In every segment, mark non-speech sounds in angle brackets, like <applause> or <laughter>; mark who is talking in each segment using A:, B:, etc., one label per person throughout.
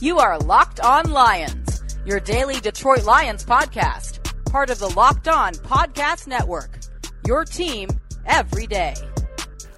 A: You are Locked On Lions, your daily Detroit Lions podcast, part of the Locked On Podcast Network. Your team every day.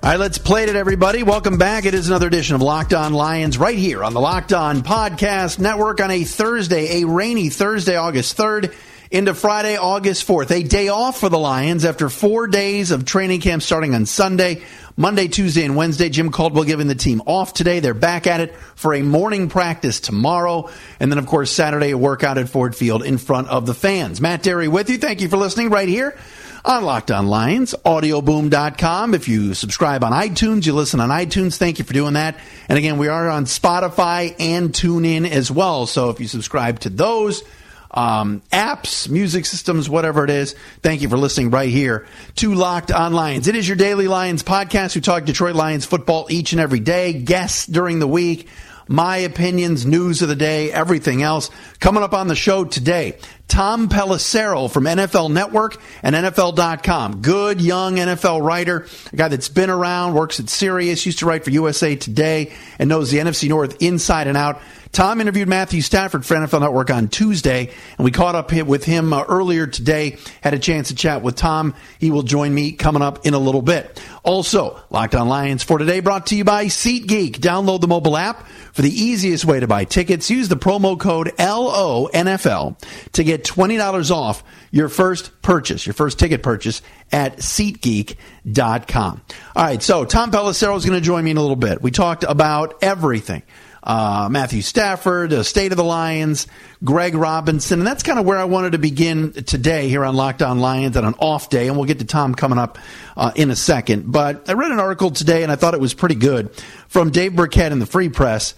B: All right, let's play it, everybody. Welcome back. It is another edition of Locked On Lions right here on the Locked On Podcast Network on a Thursday, a rainy Thursday, August 3rd into Friday, August 4th. A day off for the Lions after four days of training camp starting on Sunday. Monday, Tuesday, and Wednesday. Jim Caldwell giving the team off today. They're back at it for a morning practice tomorrow. And then, of course, Saturday, a workout at Ford Field in front of the fans. Matt Dery with you. Thank you for listening right here on Locked On Lions, audioboom.com. If you subscribe on iTunes, you listen on iTunes. Thank you for doing that. And again, we are on Spotify and TuneIn as well. So if you subscribe to those, um, apps, music systems, whatever it is. Thank you for listening right here to Locked On Lions. It is your daily Lions podcast. We talk Detroit Lions football each and every day, guests during the week, my opinions, news of the day, everything else. Coming up on the show today, Tom Pelissero from NFL Network and NFL.com. Good young NFL writer, a guy that's been around, works at Sirius, used to write for USA Today, and knows the NFC North inside and out. Tom interviewed Matthew Stafford for NFL Network on Tuesday, and we caught up with him uh, earlier today. Had a chance to chat with Tom. He will join me coming up in a little bit. Also, Locked On Lions for today brought to you by SeatGeek. Download the mobile app for the easiest way to buy tickets. Use the promo code LONFL to get $20 off your first purchase, your first ticket purchase at SeatGeek.com. All right, so Tom Pelissero is going to join me in a little bit. We talked about everything uh, Matthew Stafford, the state of the Lions, Greg Robinson. And that's kind of where I wanted to begin today here on Locked On Lions on an off day. And we'll get to Tom coming up uh, in a second. But I read an article today and I thought it was pretty good from Dave Birkett in the Free Press.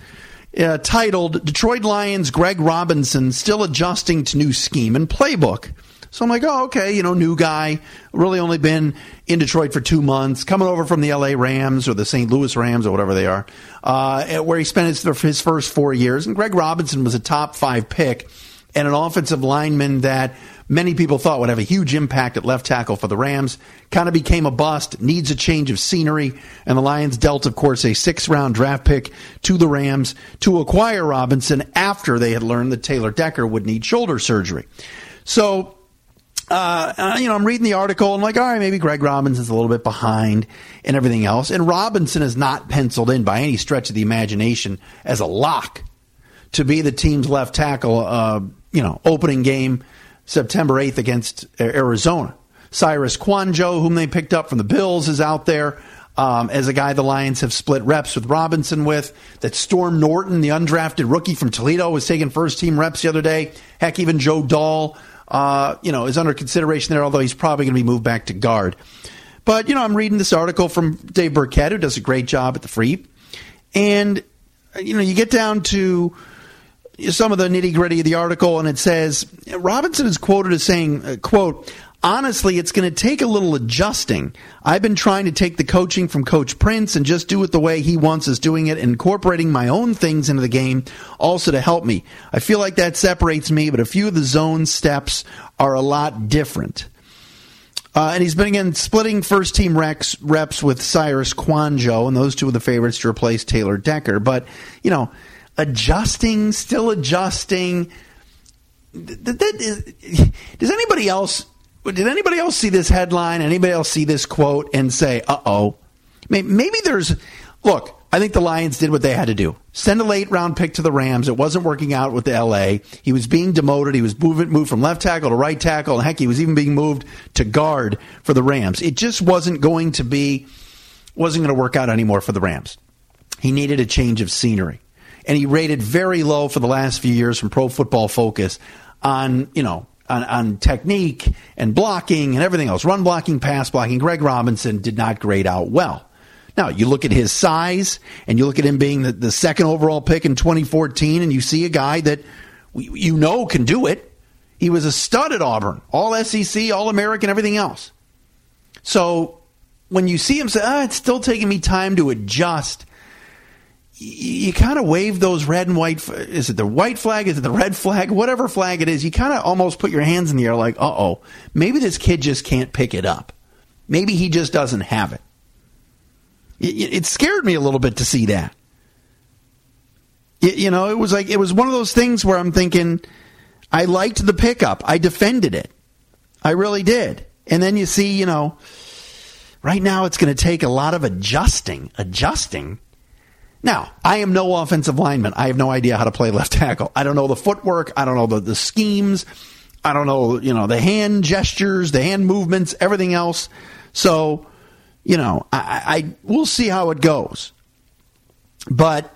B: Uh, titled Detroit Lions Greg Robinson Still Adjusting to New Scheme and Playbook. So I'm like, oh, okay, you know, new guy, really only been in Detroit for two months, coming over from the LA Rams or the St. Louis Rams or whatever they are, uh, where he spent his, his first four years. And Greg Robinson was a top five pick and an offensive lineman that many people thought would have a huge impact at left tackle for the Rams. Kind of became a bust, needs a change of scenery, and the Lions dealt, of course, a six round draft pick to the Rams to acquire Robinson after they had learned that Taylor Decker would need shoulder surgery. So uh, uh, you know, I'm reading the article. I'm like, all right, maybe Greg Robinson's a little bit behind and everything else. And Robinson is not penciled in by any stretch of the imagination as a lock to be the team's left tackle, uh, you know, opening game September 8th against Arizona. Cyrus Kouandjio, whom they picked up from the Bills, is out there. Um, as a guy the Lions have split reps with Robinson with. That Storm Norton, the undrafted rookie from Toledo, was taking first team reps the other day. Heck, even Joe Dahl uh, you know, is under consideration there, although he's probably going to be moved back to guard. But, you know, I'm reading this article from Dave Birkett, who does a great job at the Free. And, you know, you get down to some of the nitty gritty of the article, and it says Robinson is quoted as saying, uh, quote, honestly, it's going to take a little adjusting. I've been trying to take the coaching from Coach Prince and just do it the way he wants us doing it, incorporating my own things into the game also to help me. I feel like that separates me, but a few of the zone steps are a lot different. Uh, and he's been again splitting first team reps, reps with Cyrus Kouandjio, and those two are the favorites to replace Taylor Decker. But, you know, adjusting, still adjusting. Does anybody else did anybody else see this headline? Anybody else see this quote and say, uh oh? Maybe there's. Look, I think the Lions did what they had to do. Send a late round pick to the Rams. It wasn't working out with the LA. He was being demoted. He was moving, moved from left tackle to right tackle. And heck, he was even being moved to guard for the Rams. It just wasn't going to be, wasn't going to work out anymore for the Rams. He needed a change of scenery. And he rated very low for the last few years from Pro Football Focus on, you know, on, on technique and blocking and everything else, run blocking, pass blocking. Greg Robinson did not grade out well. Now, you look at his size and you look at him being the, the second overall pick in 2014, and you see a guy that you know can do it. He was a stud at Auburn, all SEC, all American, everything else. So when you see him say, ah, it's still taking me time to adjust, you kind of wave those red and white. Is it the white flag? Is it the red flag? Whatever flag it is, you kind of almost put your hands in the air like, uh oh, maybe this kid just can't pick it up. Maybe he just doesn't have it. It, scared me a little bit to see that. You know, it was like it was one of those things where I'm thinking, I liked the pickup. I defended it. I really did. And then you see, you know, right now it's going to take a lot of adjusting. Adjusting. Now, I am no offensive lineman. I have no idea how to play left tackle. I don't know the footwork. I don't know the, the schemes. I don't know, you know, the hand gestures, the hand movements, everything else. So, you know, I, I we'll see how it goes. But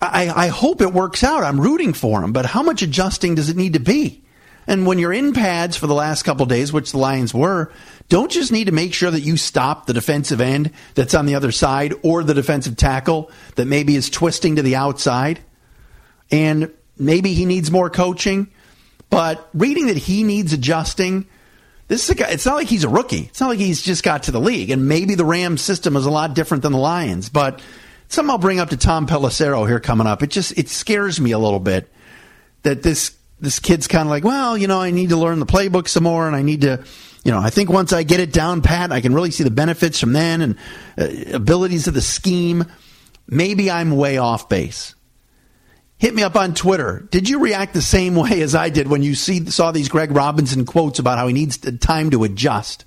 B: I, I hope it works out. I'm rooting for him. But how much adjusting does it need to be? And when you're in pads for the last couple days, which the Lions were, don't just need to make sure that you stop the defensive end that's on the other side or the defensive tackle that maybe is twisting to the outside. And maybe he needs more coaching. But reading that he needs adjusting, this is a guy, it's not like he's a rookie. It's not like he's just got to the league. And maybe the Rams system is a lot different than the Lions. But something I'll bring up to Tom Pelissero here coming up. It just it scares me a little bit that this this kid's kind of like, well, you know, I need to learn the playbook some more, and I need to, you know, I think once I get it down pat, I can really see the benefits from then and uh, abilities of the scheme. Maybe I'm way off base. Hit me up on Twitter. Did you react the same <laughs> way as I did when you see, saw these Greg Robinson quotes about how he needs time to adjust?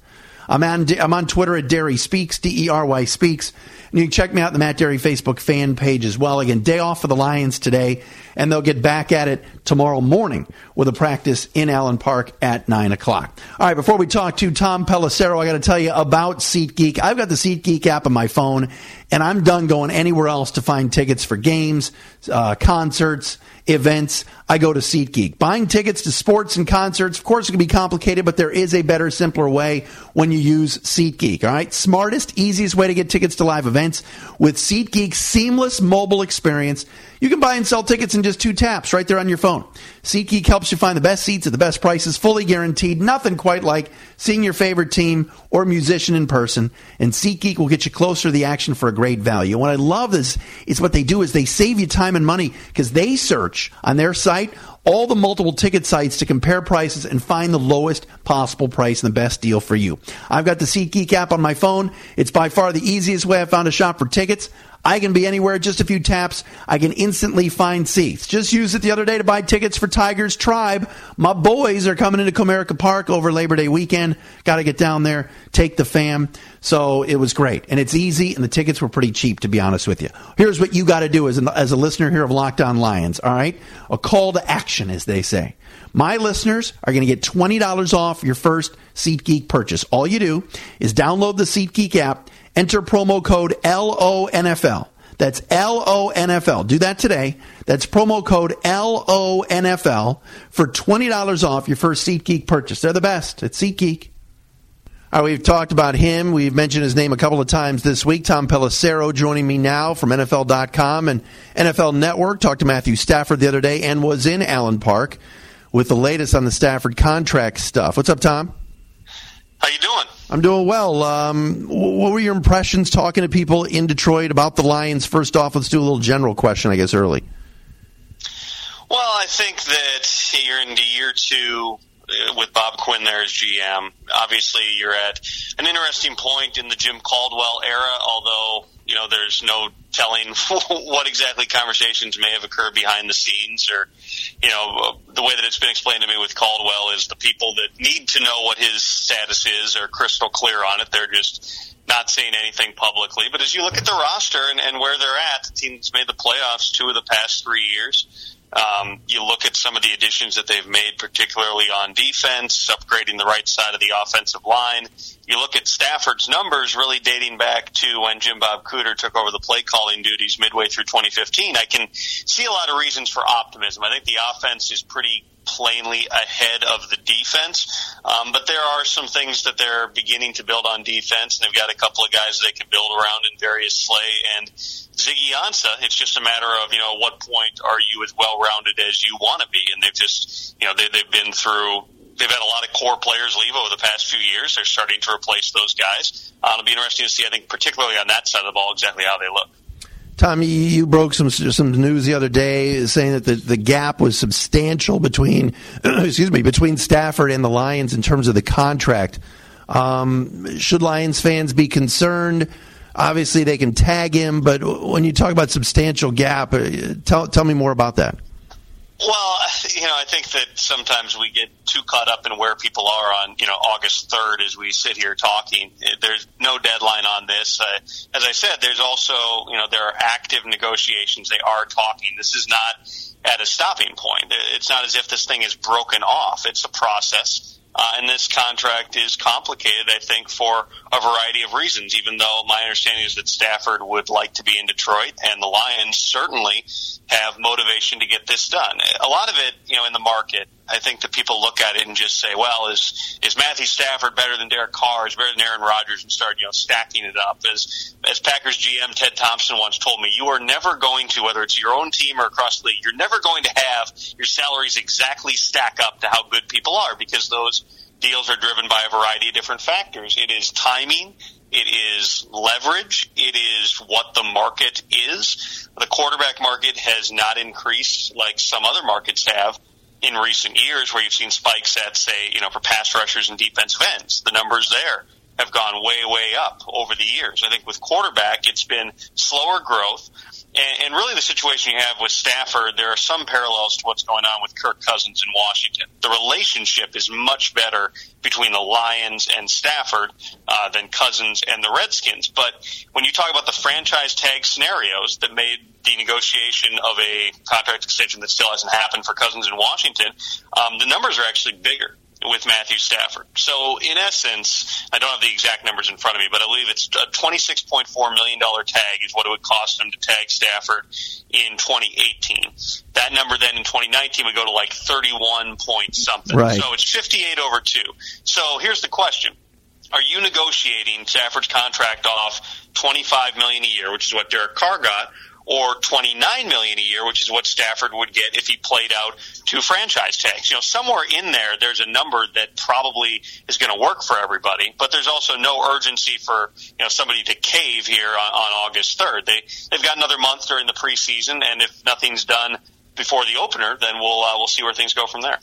B: I'm on, I'm on Twitter at Dery Speaks, D E R Y Speaks. And you can check me out on the Matt Dery Facebook fan page as well. Again, day off for the Lions today, and they'll get back at it tomorrow morning with a practice in Allen Park at 9 o'clock. All right, before we talk to Tom Pelissero, I got to tell you about SeatGeek. I've got the SeatGeek app on my phone, and I'm done going anywhere else to find tickets for games, uh, concerts, events, I go to SeatGeek. Buying tickets to sports and concerts, of course, it can be complicated, but there is a better, simpler way when you use SeatGeek. All right, smartest, easiest way to get tickets to live events with SeatGeek's seamless mobile experience. You can buy and sell tickets in just two taps right there on your phone. SeatGeek helps you find the best seats at the best prices, fully guaranteed. Nothing quite like seeing your favorite team or musician in person. And SeatGeek will get you closer to the action for a great value. What I love is, is what they do is they save you time and money because they search on their site all the multiple ticket sites to compare prices and find the lowest possible price and the best deal for you. I've got the SeatGeek app on my phone. It's by far the easiest way I've found to shop for tickets. I can be anywhere, just a few taps. I can instantly find seats. Just used it the other day to buy tickets for Tigers Tribe. My boys are coming into Comerica Park over Labor Day weekend. Got to get down there, take the fam. So it was great. And it's easy, and the tickets were pretty cheap, to be honest with you. Here's what you got to do as, an, as a listener here of Locked On Lions, all right? A call to action, as they say. My listeners are going to get $20 off your first SeatGeek purchase. All you do is download the SeatGeek app Enter promo code LONFL. That's LONFL. Do that today. That's promo code LONFL for $20 off your first SeatGeek purchase. They're the best at SeatGeek. All right, we've talked about him. We've mentioned his name a couple of times this week. Tom Pelissero joining me now from NFL.com and NFL Network. Talked to Matthew Stafford the other day and was in Allen Park with the latest on the Stafford contract stuff. What's up, Tom?
C: How you doing?
B: I'm doing well. Um, what were your impressions talking to people in Detroit about the Lions? First off, let's do a little general question, I guess, early.
C: Well, I think that you're into year two uh, with Bob Quinn there as GM. Obviously, you're at an interesting point in the Jim Caldwell era, although you know there's no telling <laughs> what exactly conversations may have occurred behind the scenes or you know the way that it's been explained to me with Caldwell is the people that need to know what his status is are crystal clear on it. They're just not saying anything publicly. But as you look at the roster and, and where they're at the team's made the playoffs two of the past three years um, you look at some of the additions that they've made, particularly on defense, upgrading the right side of the offensive line. You look at Stafford's numbers really dating back to when Jim Bob Cooter took over the play calling duties midway through 2015. I can see a lot of reasons for optimism. I think the offense is pretty plainly ahead of the defense. Um, but there are some things that they're beginning to build on defense, and they've got a couple of guys they can build around in Darius Slay and Ziggy Ansah, it's just a matter of, you know, what point are you as well rounded as you want to be? And they've just, you know, they, they've been through, they've had a lot of core players leave over the past few years. They're starting to replace those guys. Uh, it'll be interesting to see, I think, particularly on that side of the ball, exactly how they look.
B: Tom, you broke some some news the other day saying that the, the gap was substantial between <clears throat> excuse me between Stafford and the Lions in terms of the contract. Um, should Lions fans be concerned? Obviously, they can tag him, but when you talk about substantial gap, uh, tell tell me more about that.
C: Well, <laughs> you know, I think that sometimes we get too caught up in where people are on, you know, August 3rd as we sit here talking. There's no deadline on this. Uh, as I said, there's also, you know, there are active negotiations. They are talking. This is not at a stopping point. It's not as if this thing is broken off. It's a process. Uh, and this contract is complicated, I think, for a variety of reasons, even though my understanding is that Stafford would like to be in Detroit and the Lions certainly have motivation to get this done. A lot of it, you know, in the market, I think that people look at it and just say, well, is, is Matthew Stafford better than Derek Carr? Is better than Aaron Rodgers and start, you know, stacking it up. As, as Packers GM Ted Thompson once told me, you are never going to, whether it's your own team or across the league, you're never going to have your salaries exactly stack up to how good people are because those deals are driven by a variety of different factors. It is timing. It is leverage. It is what the market is. The quarterback market has not increased like some other markets have in recent years where you've seen spikes at, say, you know, for pass rushers and defensive ends. The numbers there have gone way, way up over the years. I think with quarterback, it's been slower growth. And, and really, the situation you have with Stafford, there are some parallels to what's going on with Kirk Cousins in Washington. The relationship is much better between the Lions and Stafford uh, than Cousins and the Redskins. But when you talk about the franchise tag scenarios that made the negotiation of a contract extension that still hasn't happened for Cousins in Washington, um, the numbers are actually bigger with Matthew Stafford. So in essence, I don't have the exact numbers in front of me, but I believe it's a $26.4 million tag is what it would cost them to tag Stafford in 2018. That number then in 2019 would go to like 31 point something.
B: Right.
C: So it's 58 over two. So here's the question. Are you negotiating Stafford's contract off 25 million a year, which is what Derek Carr got, or 29 million a year, which is what Stafford would get if he played out two franchise tags. You know, somewhere in there, there's a number that probably is going to work for everybody, but there's also no urgency for, you know, somebody to cave here on, on August 3rd. They, they've got another month during the preseason, and if nothing's done before the opener, then we'll, uh, we'll see where things go from there.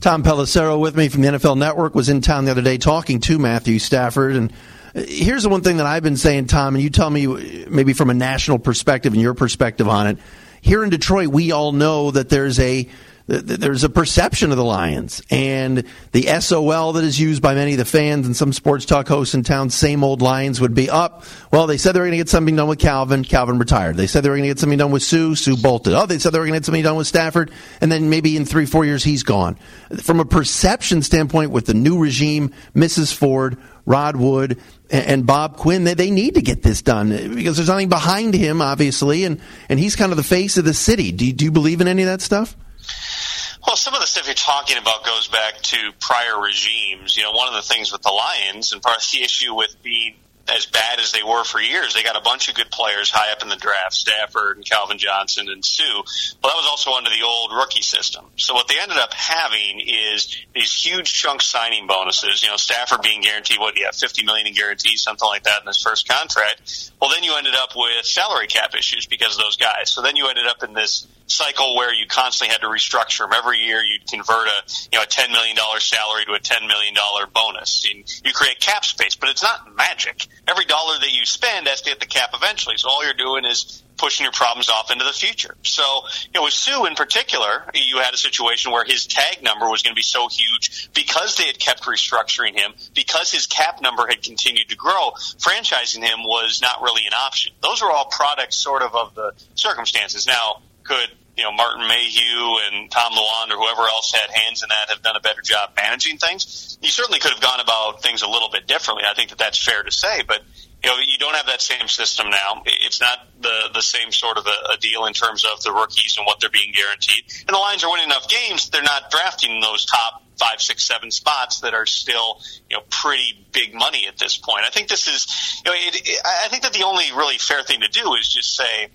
B: Tom Pelissero with me from the NFL Network was in town the other day talking to Matthew Stafford and Here's the one thing that I've been saying, Tom, and you tell me maybe from a national perspective and your perspective on it. Here in Detroit, we all know that there's a there's a perception of the Lions and the SOL that is used by many of the fans and some sports talk hosts in town. Same old Lions would be up. Well, they said they were going to get something done with Calvin. Calvin retired. They said they were going to get something done with Suh. Suh bolted. Oh, they said they were going to get something done with Stafford. And then maybe in three, four years, he's gone. From a perception standpoint with the new regime, Mrs. Ford, Rod Wood and Bob Quinn, they, need to get this done because there's nothing behind him, obviously, and, and he's kind of the face of the city. Do you, do you believe in any of that stuff?
C: Well, some of the stuff you're talking about goes back to prior regimes. You know, one of the things with the Lions, and part of the <laughs> issue with being as bad as they were for years. They got a bunch of good players high up in the draft, Stafford and Calvin Johnson and Suh. Well, that was also under the old rookie system. So what they ended up having is these huge chunk signing bonuses. You know, Stafford being guaranteed what have, fifty million in guarantees, something like that in his first contract. Well, then you ended up with salary cap issues because of those guys. So then you ended up in this cycle where you constantly had to restructure them. Every year you'd convert a, you know, a $10 million salary to a $10 million bonus. And you create cap space, but it's not magic. Every dollar that you spend has to hit the cap eventually. So all you're doing is pushing your problems off into the future. So, you know, with Suh in particular, you had a situation where his tag number was going to be so huge because they had kept restructuring him, because his cap number had continued to grow, franchising him was not really an option. Those are all products sort of of the circumstances. Now, could you know Martin Mayhew and Tom Lewand or whoever else had hands in that have done a better job managing things. You certainly could have gone about things a little bit differently. I think that that's fair to say, but you know you don't have that same system now. It's not the the same sort of a, a deal in terms of the rookies and what they're being guaranteed. And the Lions are winning enough games; they're not drafting those top five, six, seven spots that are still, you know, pretty big money at this point. I think this is, you know, it, it, I think that the only really fair thing to do is just say,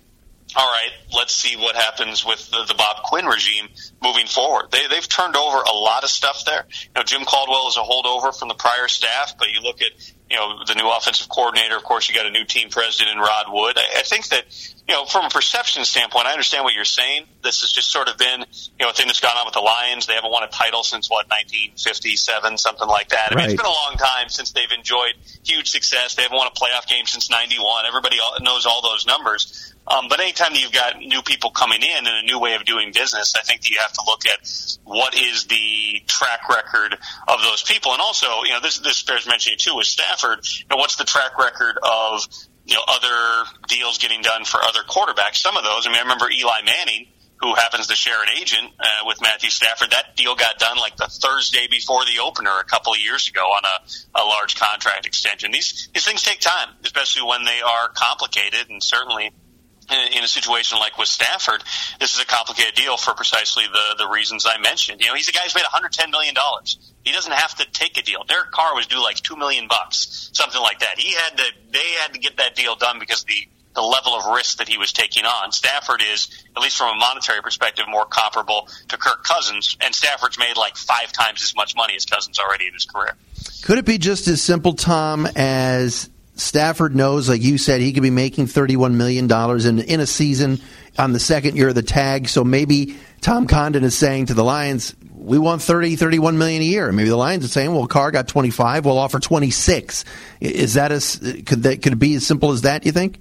C: all right, let's see what happens with the, the Bob Quinn regime moving forward. They, they've turned over a lot of stuff there. You know, Jim Caldwell is a holdover from the prior staff, but you look at you know, the new offensive coordinator. Of course, you got a new team president in Rod Wood. I, I think that, you know, from a perception standpoint, I understand what you're saying. This has just sort of been, you know, a thing that's gone on with the Lions. They haven't won a title since what, 1957, something like that. I mean, it's been a long time since they've enjoyed huge success. They haven't won a playoff game since 91. Everybody knows all those numbers. Um, but anytime you've got new people coming in and a new way of doing business, I think that you have to look at what is the track record of those people, and also, you know, this this bears mentioning too with Stafford. You know, what's the track record of you know other deals getting done for other quarterbacks? Some of those. I mean, I remember Eli Manning who happens to share an agent uh, with Matthew Stafford. That deal got done like the Thursday before the opener a couple of years ago on a, a large contract extension. These these things take time, especially when they are complicated, and certainly in a situation like with Stafford, this is a complicated deal for precisely the the reasons I mentioned. You know, he's a guy who's made 110 million dollars. He doesn't have to take a deal. Derek Carr was due like two million bucks, something like that. He had to. They had to get that deal done because the the level of risk that he was taking on. Stafford is, at least from a monetary perspective, more comparable to Kirk Cousins, and Stafford's made like five times as much money as Cousins already in his career.
B: Could it be just as simple, Tom, as Stafford knows, like you said, he could be making $31 million in, in a season on the second year of the tag. So maybe Tom Condon is saying to the Lions, we want 30, 31 million a year. Maybe the Lions are saying, well, Carr got 25, we'll offer 26. Is that as, could that, could it be as simple as that, you think?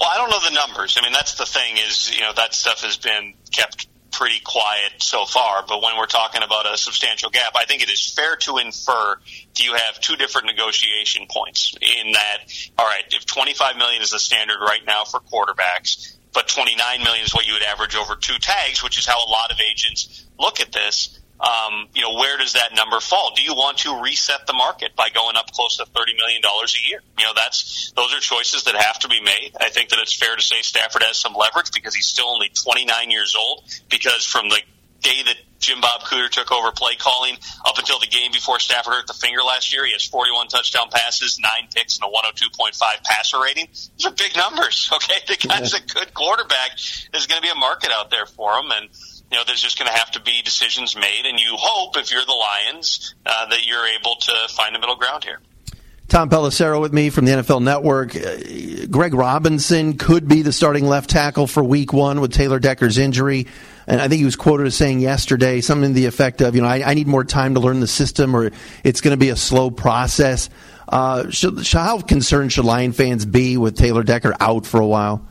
C: Well, I don't know the numbers. I mean, that's the thing is, you know, that stuff has been kept pretty quiet so far. But when we're talking about a substantial gap, I think it is fair to infer do you have two different negotiation points in that, all right, if 25 million is the standard right now for quarterbacks, but 29 million is what you would average over two tags, which is how a lot of agents look at this um, you know, where does that number fall? Do you want to reset the market by going up close to thirty million dollars a year? You know, that's those are choices that have to be made. I think that it's fair to say Stafford has some leverage because he's still only twenty nine years old. Because from the day that Jim Bob Cooter took over play calling up until the game before Stafford hurt the finger last year. He has 41 touchdown passes, nine picks, and a 102.5 passer rating. Those are big numbers. <laughs> Okay, the guy's a good quarterback. There's going to be a market out there for him, and you know, there's just going to have to be decisions made, and you hope, if you're the Lions, uh, that you're able to find a middle ground here.
B: Tom Pelissero with me from the NFL Network. Uh, Greg Robinson could be the starting left tackle for Week One with Taylor Decker's injury, and I think he was quoted as saying yesterday something to the effect of, "You know, I, I need more time to learn the system, or it's going to be a slow process." Uh, should, how concerned should Lion fans be with Taylor Decker out for a while?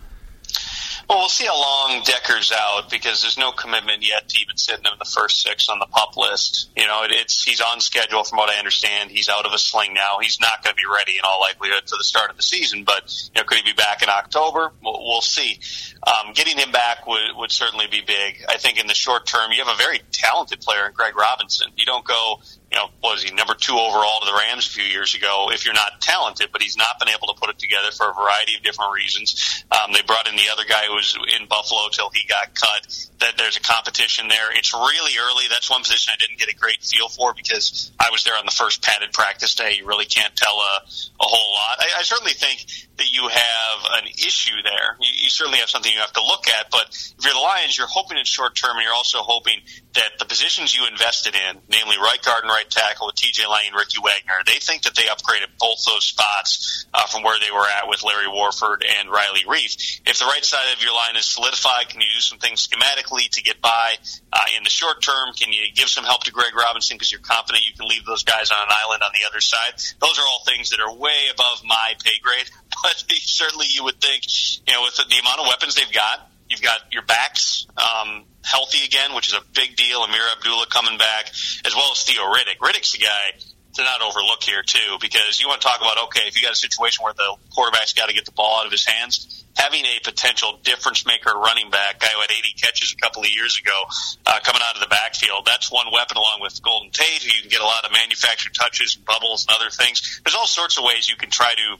C: Well, we'll see how long Decker's out because there's no commitment yet to even sitting him in the first six on the pup list. You know, it, it's he's on schedule from what I understand. He's out of a sling now. He's not going to be ready in all likelihood for the start of the season. But you know, could he be back in October? We'll, we'll see. Um, getting him back would would certainly be big. I think in the short term, you have a very talented player in Greg Robinson. You don't go you know, was he number two overall to the Rams a few years ago? If you're not talented, but he's not been able to put it together for a variety of different reasons. Um, they brought in the other guy who was in Buffalo till he got cut. That there's a competition there. It's really early. That's one position I didn't get a great feel for because I was there on the first padded practice day. You really can't tell a, a whole lot. I, I certainly think that you have an issue there. You, you certainly have something you have to look at. But if you're the Lions, you're hoping it's short term, and you're also hoping that the positions you invested in, namely right guard and right tackle with TJ Lang, and Ricky Wagner, they think that they upgraded both those spots uh, from where they were at with Larry Warford and Riley Reiff. If the right side of your line is solidified, can you do some things schematically to get by uh, in the short term? Can you give some help to Greg Robinson because you're confident you can leave those guys on an island on the other side? Those are all things that are way above my pay grade, <laughs> but certainly you would think, you know, with the, the amount of weapons they've got, You've got your backs um, healthy again, which is a big deal. Ameer Abdullah coming back, as well as Theo Riddick. Riddick's the guy to not overlook here too, because you want to talk about okay, if you got a situation where the quarterback's got to get the ball out of his hands, having a potential difference maker running back, guy who had 80 catches a couple of years ago, uh, coming out of the backfield, that's one weapon along with Golden Tate, who you can get a lot of manufactured touches and bubbles and other things. There's all sorts of ways you can try to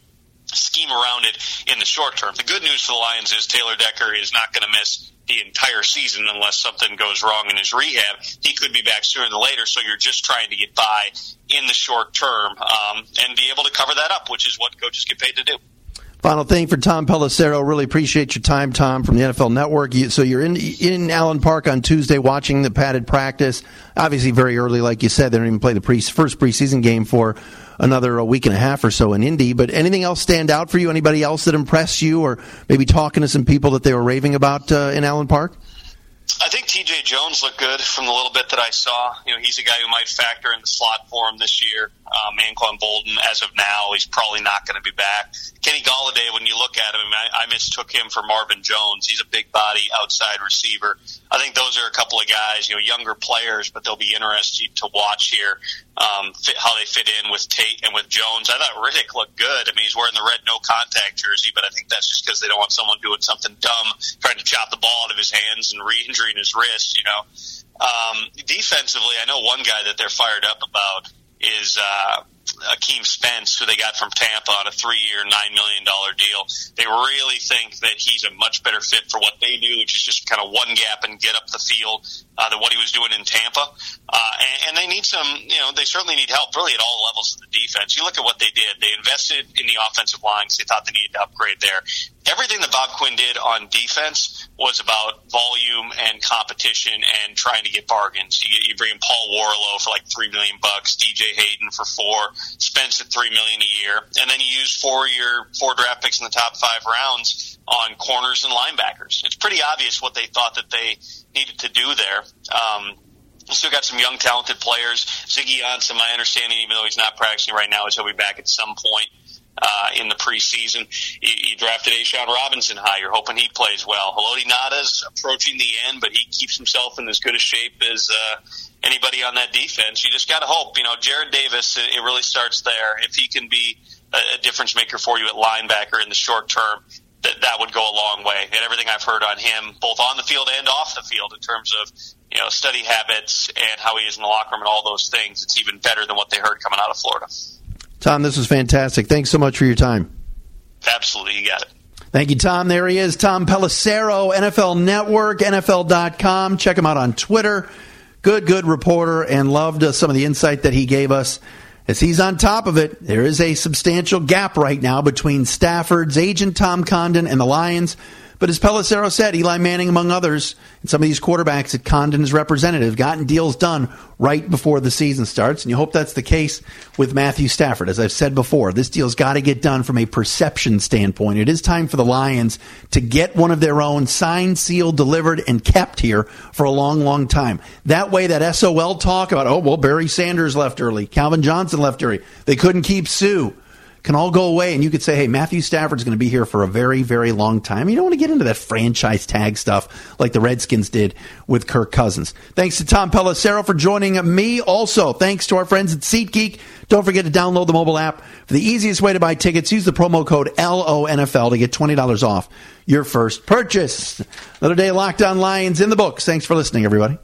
C: scheme around it in the short term. The good news for the Lions is Taylor Decker is not going to miss the entire season unless something goes wrong in his rehab. He could be back sooner than later, so you're just trying to get by in the short term um, and be able to cover that up, which is what coaches get paid to do.
B: Final thing for Tom Pelissero. Really appreciate your time, Tom, from the NFL Network. So you're in in Allen Park on Tuesday watching the padded practice. obviously very early, like you said. They don't even play the pre- first preseason game for another a week and a half or so in Indy. But anything else stand out for you? Anybody else that impressed you, or maybe talking to some people that they were raving about uh, in Allen Park?
C: I think T.J. Jones looked good from the little bit that I saw. You know, he's a guy who might factor in the slot for him this year. Um, Anquan Boldin, as of now, he's probably not going to be back. Kenny Golladay, when you look at him, I, I mistook him for Marvin Jones. He's a big body outside receiver. I think those are a couple of guys, you know, younger players, but they'll be interesting to watch here um, fit, how they fit in with Tate and with Jones. I thought Riddick looked good. I mean, he's wearing the red no contact jersey, but I think that's just because they don't want someone doing something dumb, trying to chop the ball out of his hands and <laughs> re-injuring his wrist. You know, um, defensively, I know one guy that they're fired up about is. Uh, Akeem Spence, who they got from Tampa on a three-year, nine million dollar deal. They really think that he's a much better fit for what they do, which is just kind of one gap and get up the field uh, than what he was doing in Tampa. Uh, and, and they need some, you know, they certainly need help really at all levels of the defense. You look at what they did; they invested in the offensive lines. they thought they needed to upgrade there everything that Bob Quinn did on defense was about volume and competition and trying to get bargains. You, you bring in Paul Worrilow for like three million bucks, DJ Hayden for four, Spence at three million a year, and then you use four year four draft picks in the top five rounds on corners and linebackers. It's pretty obvious what they thought that they needed to do there. Um, still got some young, talented players. Ziggy Ansah, my understanding, even though he's not practicing right now, is he'll be back at some point uh, in the preseason. You, you drafted A'Shawn Robinson high. You're hoping he plays well. Haloti Ngata's approaching the end, but he keeps himself in as good a shape as uh, anybody on that defense. You just got to hope. You know, Jarrad Davis, it, it really starts there. If he can be a, a difference maker for you at linebacker in the short term, that that would go a long way. And everything I've heard on him, both on the field and off the field, in terms of you know study habits and how he is in the locker room and all those things, it's even better than what they heard coming out of Florida.
B: Tom, this was fantastic. Thanks so much for your time.
C: Absolutely, you got it.
B: Thank you, Tom. There he is, Tom Pelissero, NFL Network, NFL.com. Check him out on Twitter. Good, good reporter, and loved uh, some of the insight that he gave us. As he's on top of it, there is a substantial gap right now between Stafford's agent Tom Condon and the Lions. But as Pelissero said, Eli Manning, among others, and some of these quarterbacks that Condon is representative, gotten deals done right before the season starts. And you hope that's the case with Matthew Stafford. As I've said before, this deal's got to get done from a perception standpoint. It is time for the Lions to get one of their own signed, sealed, delivered, and kept here for a long, long time. That way, that SOL talk about, oh, well, Barry Sanders left early, Calvin Johnson left early, they couldn't keep Suh can all go away and you could say, hey, Matthew Stafford's going to be here for a very, very long time. You don't want to get into that franchise tag stuff like the Redskins did with Kirk Cousins. Thanks to Tom Pelissero for joining me. Also, thanks to our friends at SeatGeek. Don't forget to download the mobile app. For the easiest way to buy tickets, use the promo code LONFL to get $20 off your first purchase. Another day Locked On Lions in the books. Thanks for listening, everybody.